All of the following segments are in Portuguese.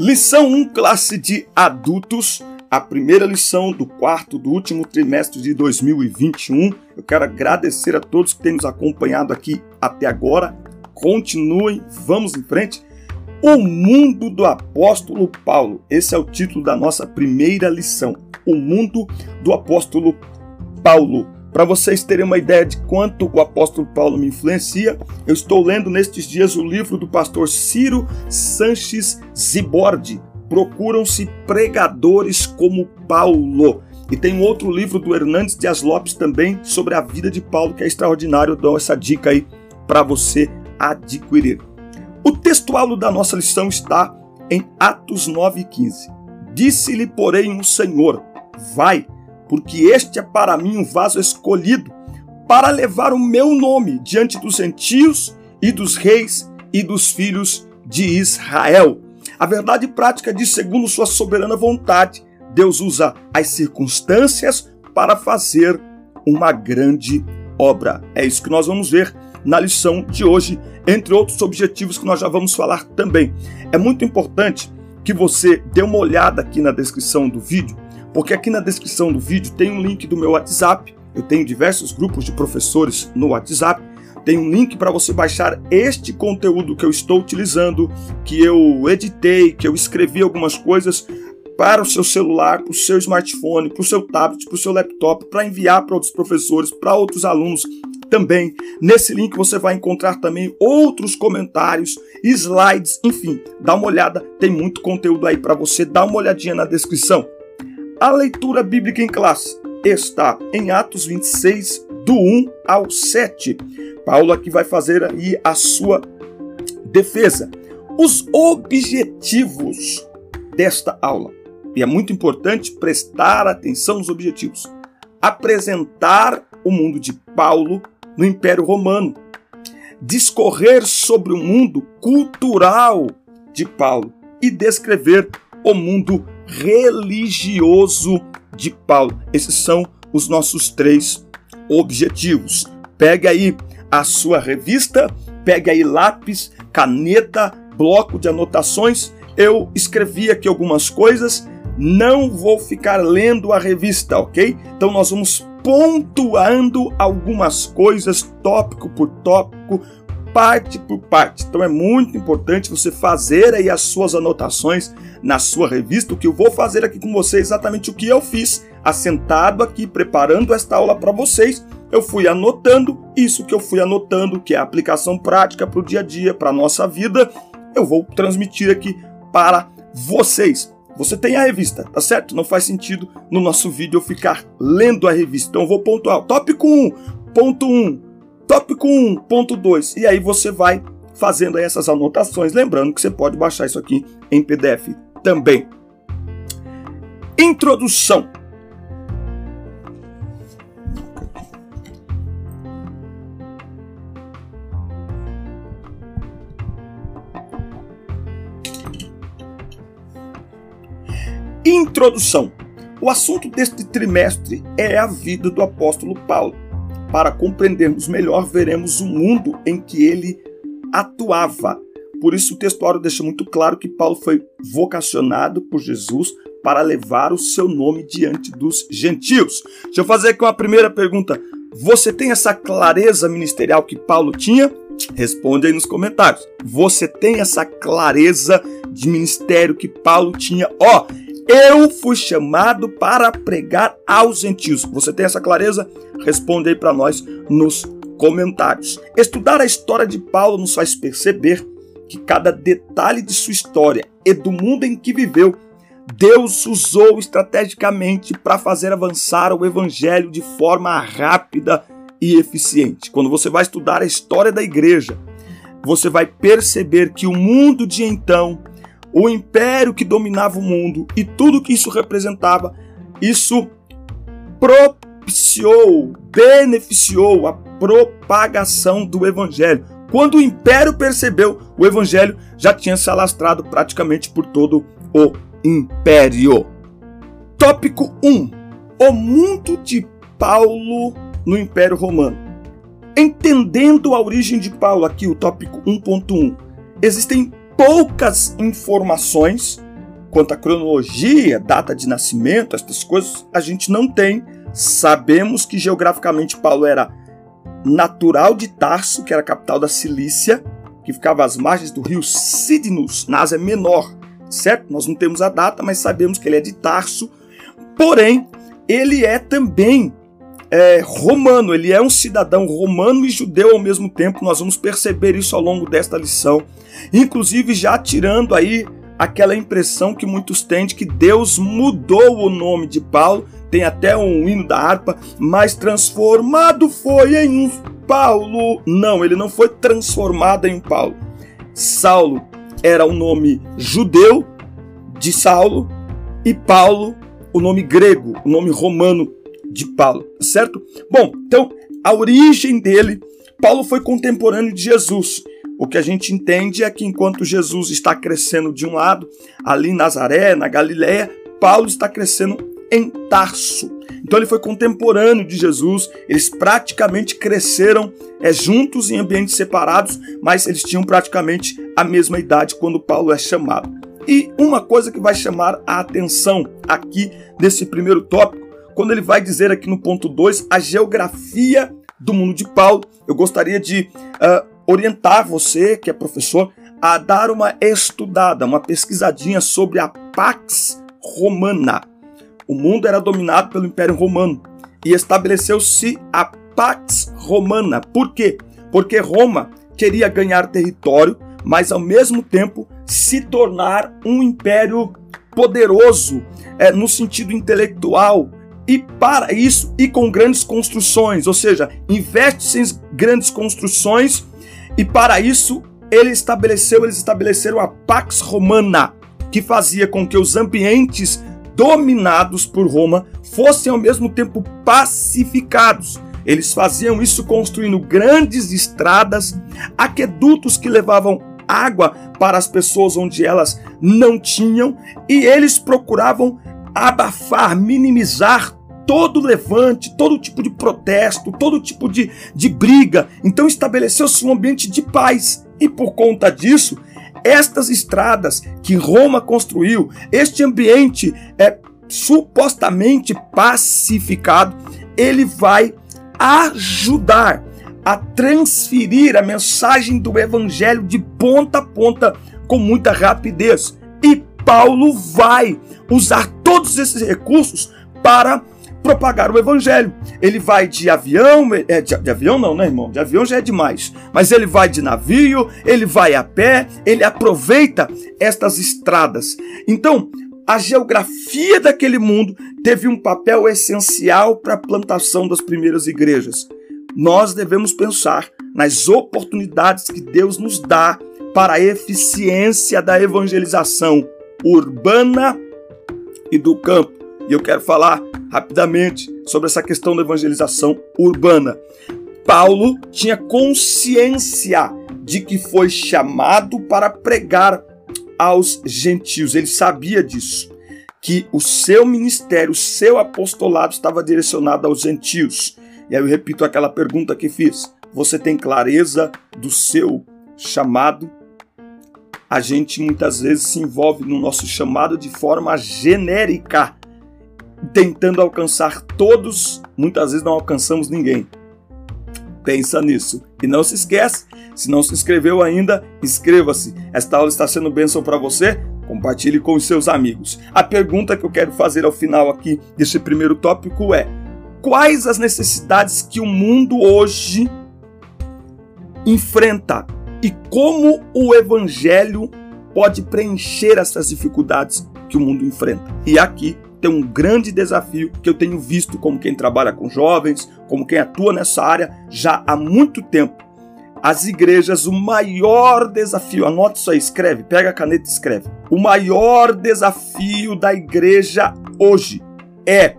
Lição 1, classe de adultos, a primeira lição do quarto do último trimestre de 2021. Eu quero agradecer a todos que têm nos acompanhado aqui até agora. Continuem, vamos em frente. O mundo do apóstolo Paulo. Esse é o título da nossa primeira lição. O mundo do apóstolo Paulo. Para vocês terem uma ideia de quanto o apóstolo Paulo me influencia, eu estou lendo nestes dias o livro do pastor Ciro Sanches Zibordi. Procuram-se pregadores como Paulo. E tem um outro livro do Hernandes Dias Lopes também sobre a vida de Paulo, que é extraordinário. Eu dou essa dica aí para você adquirir. O textual da nossa lição está em Atos 9,15. Disse-lhe, porém, o Senhor: Vai porque este é para mim um vaso escolhido para levar o meu nome diante dos gentios e dos reis e dos filhos de Israel. A verdade prática diz, segundo sua soberana vontade, Deus usa as circunstâncias para fazer uma grande obra. É isso que nós vamos ver na lição de hoje, entre outros objetivos que nós já vamos falar também. É muito importante que você dê uma olhada aqui na descrição do vídeo porque aqui na descrição do vídeo tem um link do meu WhatsApp. Eu tenho diversos grupos de professores no WhatsApp. Tem um link para você baixar este conteúdo que eu estou utilizando, que eu editei, que eu escrevi algumas coisas para o seu celular, para o seu smartphone, para o seu tablet, para o seu laptop, para enviar para outros professores, para outros alunos também. Nesse link você vai encontrar também outros comentários, slides, enfim, dá uma olhada, tem muito conteúdo aí para você, dá uma olhadinha na descrição. A leitura bíblica em classe está em Atos 26, do 1 ao 7. Paulo aqui vai fazer aí a sua defesa. Os objetivos desta aula. E é muito importante prestar atenção nos objetivos. Apresentar o mundo de Paulo no Império Romano. Discorrer sobre o mundo cultural de Paulo e descrever o mundo religioso de Paulo. Esses são os nossos três objetivos. Pegue aí a sua revista, pegue aí lápis, caneta, bloco de anotações. Eu escrevi aqui algumas coisas, não vou ficar lendo a revista, ok? Então nós vamos pontuando algumas coisas, tópico por tópico, parte por parte. Então é muito importante você fazer aí as suas anotações na sua revista. O que eu vou fazer aqui com você é exatamente o que eu fiz, assentado aqui, preparando esta aula para vocês. Eu fui anotando isso que eu fui anotando, que é a aplicação prática para o dia a dia, para a nossa vida. Eu vou transmitir aqui para vocês. Você tem a revista, tá certo? Não faz sentido no nosso vídeo eu ficar lendo a revista. Então eu vou pontuar. Tópico 1, ponto 1, tópico 1, ponto 2. E aí você vai fazendo essas anotações. Lembrando que você pode baixar isso aqui em PDF também. Introdução. Introdução. O assunto deste trimestre é a vida do apóstolo Paulo. Para compreendermos melhor, veremos o mundo em que ele atuava por isso, o textuário deixa muito claro que Paulo foi vocacionado por Jesus para levar o seu nome diante dos gentios. Deixa eu fazer aqui uma primeira pergunta. Você tem essa clareza ministerial que Paulo tinha? Responde aí nos comentários. Você tem essa clareza de ministério que Paulo tinha? Ó, oh, eu fui chamado para pregar aos gentios. Você tem essa clareza? Responde aí para nós nos comentários. Estudar a história de Paulo nos faz perceber que cada detalhe de sua história e do mundo em que viveu, Deus usou estrategicamente para fazer avançar o evangelho de forma rápida e eficiente. Quando você vai estudar a história da igreja, você vai perceber que o mundo de então, o império que dominava o mundo e tudo que isso representava, isso propiciou, beneficiou a propagação do evangelho. Quando o império percebeu, o evangelho já tinha se alastrado praticamente por todo o império. Tópico 1: O mundo de Paulo no Império Romano. Entendendo a origem de Paulo, aqui o tópico 1.1, existem poucas informações quanto à cronologia, data de nascimento, essas coisas, a gente não tem. Sabemos que geograficamente Paulo era natural de Tarso, que era a capital da Cilícia, que ficava às margens do rio Sidnus, na Ásia Menor, certo? Nós não temos a data, mas sabemos que ele é de Tarso. Porém, ele é também é, romano, ele é um cidadão romano e judeu ao mesmo tempo. Nós vamos perceber isso ao longo desta lição, inclusive já tirando aí aquela impressão que muitos têm de que Deus mudou o nome de Paulo. Tem até um hino da harpa, mas transformado foi em Paulo. Não, ele não foi transformado em Paulo. Saulo era o nome judeu de Saulo e Paulo o nome grego, o nome romano de Paulo, certo? Bom, então a origem dele, Paulo foi contemporâneo de Jesus. O que a gente entende é que enquanto Jesus está crescendo de um lado, ali em Nazaré, na Galiléia, Paulo está crescendo em Tarso. Então ele foi contemporâneo de Jesus, eles praticamente cresceram é, juntos em ambientes separados, mas eles tinham praticamente a mesma idade quando Paulo é chamado. E uma coisa que vai chamar a atenção aqui nesse primeiro tópico, quando ele vai dizer aqui no ponto 2 a geografia do mundo de Paulo, eu gostaria de uh, orientar você, que é professor, a dar uma estudada, uma pesquisadinha sobre a Pax Romana. O mundo era dominado pelo Império Romano e estabeleceu-se a Pax Romana. Por quê? Porque Roma queria ganhar território, mas ao mesmo tempo se tornar um império poderoso é, no sentido intelectual. E para isso, e com grandes construções, ou seja, investe-se em grandes construções, e para isso ele estabeleceu, eles estabeleceram a Pax Romana, que fazia com que os ambientes dominados por Roma fossem ao mesmo tempo pacificados. Eles faziam isso construindo grandes estradas, aquedutos que levavam água para as pessoas onde elas não tinham, e eles procuravam abafar, minimizar todo levante, todo tipo de protesto, todo tipo de, de briga. Então estabeleceu-se um ambiente de paz. E por conta disso, estas estradas que Roma construiu, este ambiente é supostamente pacificado, ele vai ajudar a transferir a mensagem do evangelho de ponta a ponta com muita rapidez. E Paulo vai usar todos esses recursos para propagar o evangelho. Ele vai de avião, é, de, de, avião não, né, irmão? De avião já é demais. Mas ele vai de navio, ele vai a pé, ele aproveita estas estradas. Então, a geografia daquele mundo teve um papel essencial para a plantação das primeiras igrejas nós devemos pensar nas oportunidades que Deus nos dá para a eficiência da evangelização urbana e do campo. E eu quero falar rapidamente sobre essa questão da evangelização urbana. Paulo tinha consciência de que foi chamado para pregar aos gentios. Ele sabia disso, que o seu ministério, o seu apostolado estava direcionado aos gentios. E aí eu repito aquela pergunta que fiz: você tem clareza do seu chamado? A gente muitas vezes se envolve no nosso chamado de forma genérica, tentando alcançar todos, muitas vezes não alcançamos ninguém. Pensa nisso. E não se esquece, se não se inscreveu ainda, inscreva-se. Esta aula está sendo bênção para você. Compartilhe com os seus amigos. A pergunta que eu quero fazer ao final aqui desse primeiro tópico é: quais as necessidades que o mundo hoje enfrenta e como o evangelho pode preencher essas dificuldades que o mundo enfrenta. E aqui tem um grande desafio que eu tenho visto como quem trabalha com jovens, como quem atua nessa área já há muito tempo. As igrejas, o maior desafio, anota isso aí, escreve, pega a caneta e escreve. O maior desafio da igreja hoje é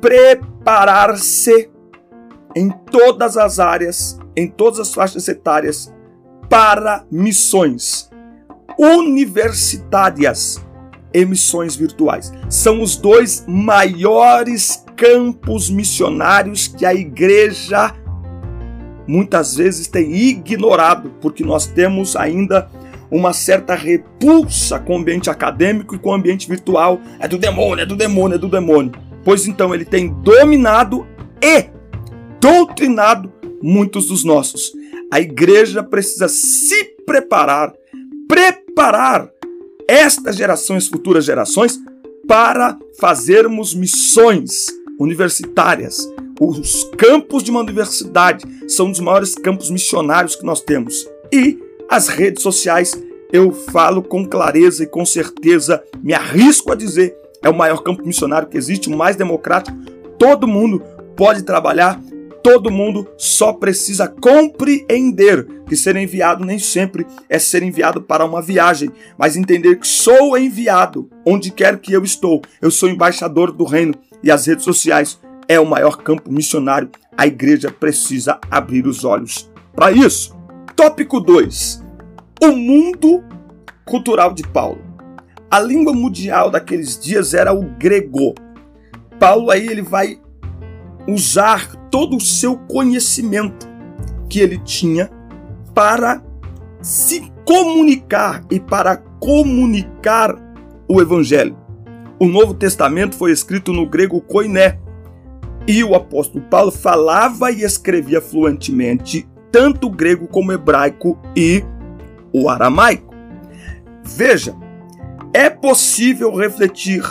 preparar-se em todas as áreas, em todas as faixas etárias, para missões universitárias e missões virtuais. São os dois maiores campos missionários que a igreja muitas vezes tem ignorado, porque nós temos ainda uma certa repulsa com o ambiente acadêmico e com o ambiente virtual. É do demônio, é do demônio, é do demônio. Pois então ele tem dominado e doutrinado muitos dos nossos. A igreja precisa se preparar, preparar estas gerações, futuras gerações, para fazermos missões universitárias. Os campos de uma universidade são os maiores campos missionários que nós temos. E as redes sociais, eu falo com clareza e com certeza, me arrisco a dizer, é o maior campo missionário que existe, o mais democrático. Todo mundo pode trabalhar, todo mundo só precisa compreender que ser enviado nem sempre é ser enviado para uma viagem, mas entender que sou enviado onde quer que eu estou. Eu sou embaixador do reino e as redes sociais é o maior campo missionário. A igreja precisa abrir os olhos para isso. Tópico 2. O mundo cultural de Paulo. A língua mundial daqueles dias era o grego. Paulo aí ele vai usar todo o seu conhecimento que ele tinha para se comunicar e para comunicar o evangelho. O Novo Testamento foi escrito no grego koiné, e o apóstolo Paulo falava e escrevia fluentemente tanto o grego como o hebraico e o aramaico. Veja, é possível refletir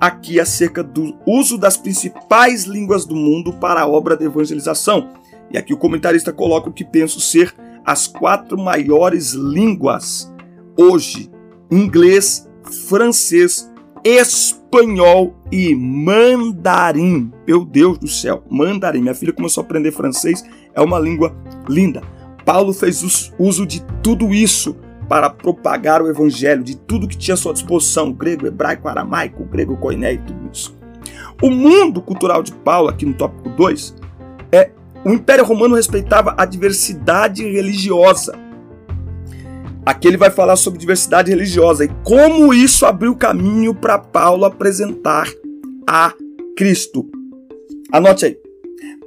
aqui acerca do uso das principais línguas do mundo para a obra de evangelização. E aqui o comentarista coloca o que penso ser as quatro maiores línguas hoje: inglês, francês, espanhol e mandarim. Meu Deus do céu, mandarim. Minha filha começou a aprender francês, é uma língua linda. Paulo fez uso de tudo isso para propagar o evangelho, de tudo que tinha à sua disposição, grego, hebraico, aramaico, grego, coiné e tudo isso. O mundo cultural de Paulo, aqui no tópico 2, é o Império Romano respeitava a diversidade religiosa. Aqui ele vai falar sobre diversidade religiosa e como isso abriu caminho para Paulo apresentar a Cristo. Anote aí.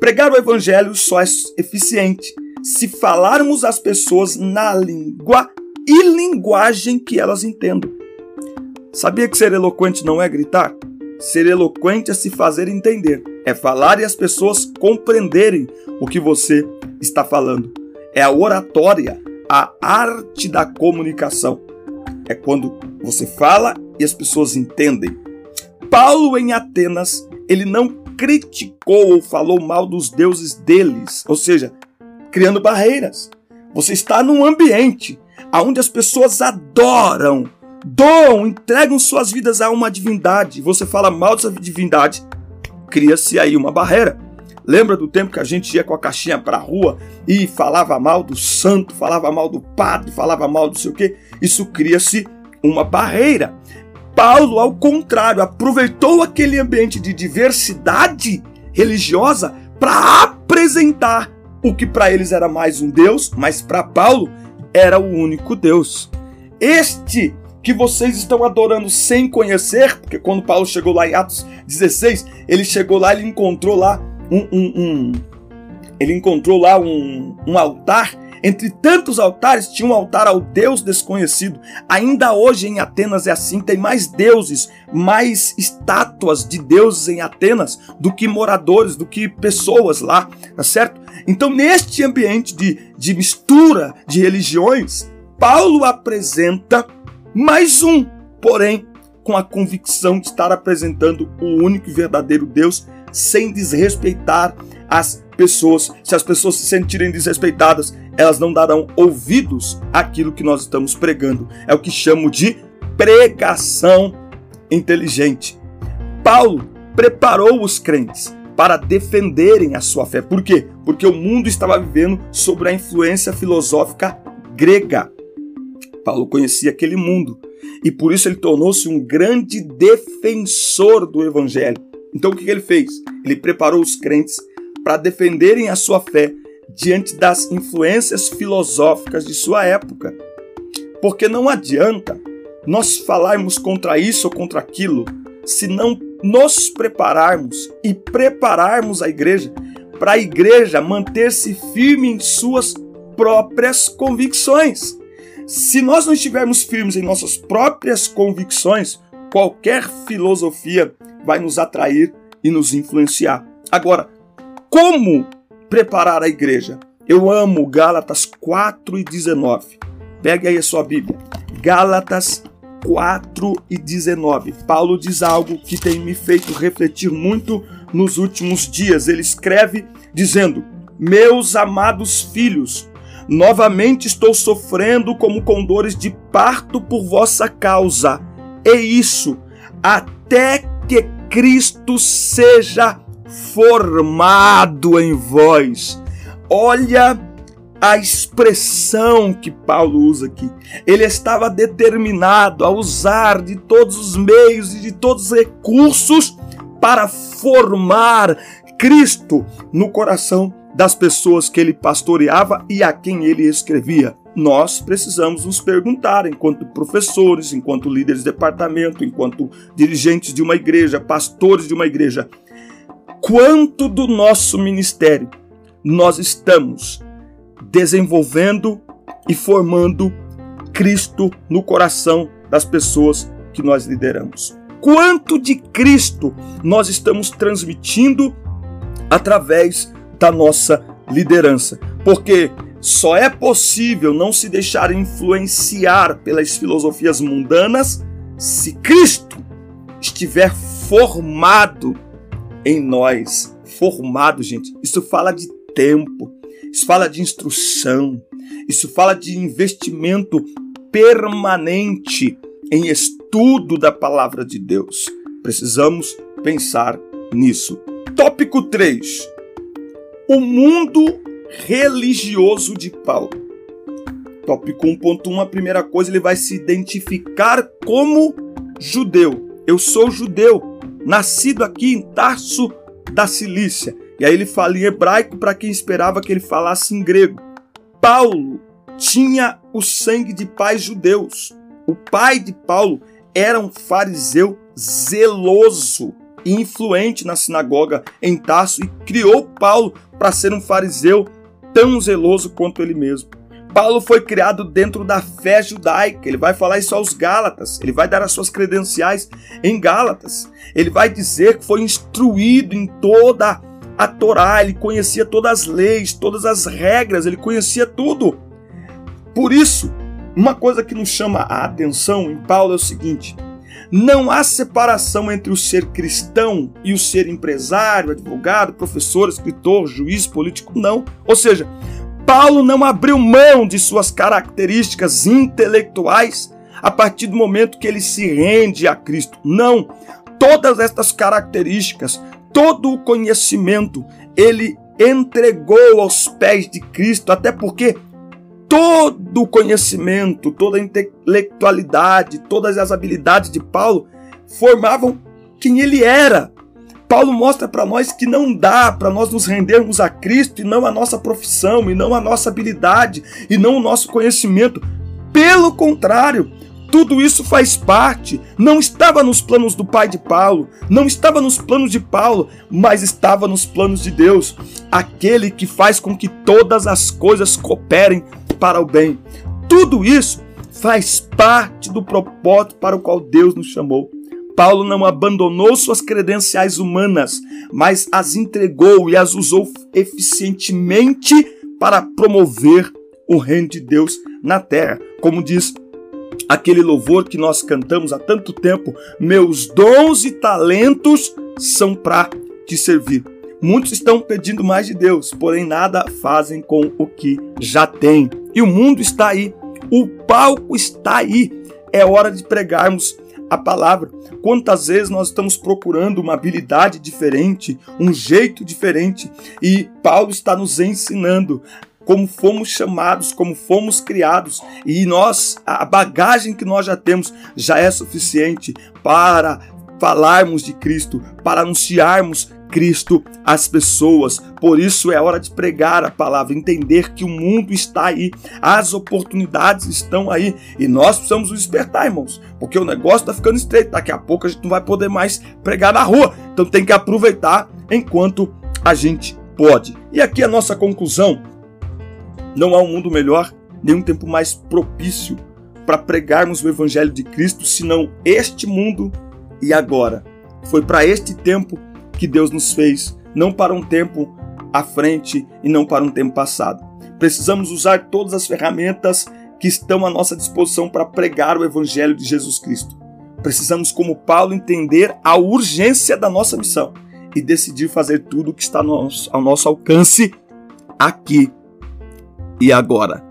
Pregar o evangelho só é eficiente se falarmos às pessoas na língua e linguagem que elas entendam. Sabia que ser eloquente não é gritar? Ser eloquente é se fazer entender, é falar e as pessoas compreenderem o que você está falando. É a oratória, a arte da comunicação. É quando você fala e as pessoas entendem. Paulo em Atenas, ele não criticou ou falou mal dos deuses deles, ou seja, criando barreiras. Você está num ambiente onde as pessoas adoram doam, entregam suas vidas a uma divindade, você fala mal dessa divindade, cria-se aí uma barreira. Lembra do tempo que a gente ia com a caixinha para a rua e falava mal do santo, falava mal do padre, falava mal do sei o quê? Isso cria-se uma barreira. Paulo, ao contrário, aproveitou aquele ambiente de diversidade religiosa para apresentar o que para eles era mais um Deus, mas para Paulo era o único Deus. Este que vocês estão adorando sem conhecer, porque quando Paulo chegou lá em Atos 16, ele chegou lá, ele encontrou lá um, um, um ele encontrou lá um, um altar entre tantos altares, tinha um altar ao Deus desconhecido. Ainda hoje em Atenas é assim: tem mais deuses, mais estátuas de deuses em Atenas do que moradores, do que pessoas lá, tá certo? Então, neste ambiente de, de mistura de religiões, Paulo apresenta mais um, porém com a convicção de estar apresentando o único e verdadeiro Deus sem desrespeitar as pessoas. Se as pessoas se sentirem desrespeitadas, elas não darão ouvidos àquilo que nós estamos pregando. É o que chamo de pregação inteligente. Paulo preparou os crentes para defenderem a sua fé. Por quê? Porque o mundo estava vivendo sobre a influência filosófica grega. Paulo conhecia aquele mundo e por isso ele tornou-se um grande defensor do evangelho. Então o que ele fez? Ele preparou os crentes para defenderem a sua fé diante das influências filosóficas de sua época. Porque não adianta nós falarmos contra isso ou contra aquilo se não nos prepararmos e prepararmos a igreja para a igreja manter-se firme em suas próprias convicções. Se nós não estivermos firmes em nossas próprias convicções, qualquer filosofia vai nos atrair e nos influenciar. Agora, como preparar a igreja? Eu amo Gálatas 4 e 19. Pegue aí a sua Bíblia. Gálatas 4 e 19. Paulo diz algo que tem me feito refletir muito nos últimos dias. Ele escreve dizendo: Meus amados filhos, novamente estou sofrendo como com dores de parto por vossa causa. E isso, até que Cristo seja formado em vós. Olha a expressão que Paulo usa aqui. Ele estava determinado a usar de todos os meios e de todos os recursos para formar Cristo no coração das pessoas que ele pastoreava e a quem ele escrevia. Nós precisamos nos perguntar, enquanto professores, enquanto líderes de departamento, enquanto dirigentes de uma igreja, pastores de uma igreja, quanto do nosso ministério nós estamos desenvolvendo e formando Cristo no coração das pessoas que nós lideramos. Quanto de Cristo nós estamos transmitindo através da nossa liderança? Porque só é possível não se deixar influenciar pelas filosofias mundanas se Cristo estiver formado em nós. Formado, gente. Isso fala de tempo, isso fala de instrução, isso fala de investimento permanente em estudo da palavra de Deus. Precisamos pensar nisso. Tópico 3. O mundo religioso de Paulo. Tópico 1.1, a primeira coisa, ele vai se identificar como judeu. Eu sou judeu, nascido aqui em Tarso da Cilícia. E aí ele fala em hebraico para quem esperava que ele falasse em grego. Paulo tinha o sangue de pais judeus. O pai de Paulo era um fariseu zeloso e influente na sinagoga em Tarso e criou Paulo para ser um fariseu tão zeloso quanto ele mesmo. Paulo foi criado dentro da fé judaica. Ele vai falar isso aos Gálatas. Ele vai dar as suas credenciais em Gálatas. Ele vai dizer que foi instruído em toda a Torá, ele conhecia todas as leis, todas as regras, ele conhecia tudo. Por isso, uma coisa que nos chama a atenção em Paulo é o seguinte: não há separação entre o ser cristão e o ser empresário, advogado, professor, escritor, juiz, político, não. Ou seja, Paulo não abriu mão de suas características intelectuais a partir do momento que ele se rende a Cristo. Não. Todas estas características todo o conhecimento ele entregou aos pés de Cristo, até porque todo o conhecimento, toda a intelectualidade, todas as habilidades de Paulo formavam quem ele era. Paulo mostra para nós que não dá para nós nos rendermos a Cristo e não a nossa profissão, e não a nossa habilidade, e não o nosso conhecimento. Pelo contrário, tudo isso faz parte, não estava nos planos do pai de Paulo, não estava nos planos de Paulo, mas estava nos planos de Deus, aquele que faz com que todas as coisas cooperem para o bem. Tudo isso faz parte do propósito para o qual Deus nos chamou. Paulo não abandonou suas credenciais humanas, mas as entregou e as usou eficientemente para promover o reino de Deus na terra. Como diz aquele louvor que nós cantamos há tanto tempo, meus dons e talentos são para te servir. Muitos estão pedindo mais de Deus, porém nada fazem com o que já têm. E o mundo está aí, o palco está aí. É hora de pregarmos a palavra. Quantas vezes nós estamos procurando uma habilidade diferente, um jeito diferente, e Paulo está nos ensinando como fomos chamados, como fomos criados, e nós, a bagagem que nós já temos já é suficiente para falarmos de Cristo, para anunciarmos Cristo às pessoas. Por isso é hora de pregar a palavra, entender que o mundo está aí, as oportunidades estão aí e nós precisamos nos despertar, irmãos, porque o negócio está ficando estreito. Daqui a pouco a gente não vai poder mais pregar na rua, então tem que aproveitar enquanto a gente pode. E aqui a nossa conclusão não há um mundo melhor nenhum tempo mais propício para pregarmos o Evangelho de Cristo senão este mundo e agora. Foi para este tempo que Deus nos fez, não para um tempo à frente e não para um tempo passado. Precisamos usar todas as ferramentas que estão à nossa disposição para pregar o Evangelho de Jesus Cristo. Precisamos, como Paulo, entender a urgência da nossa missão e decidir fazer tudo o que está ao nosso alcance aqui e agora.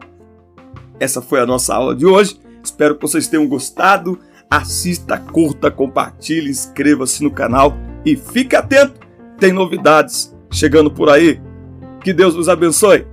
Essa foi a nossa aula de hoje. Espero que vocês tenham gostado. Assista, curta, compartilhe, inscreva-se no canal e fique atento. Tem novidades chegando por aí. Que Deus nos abençoe.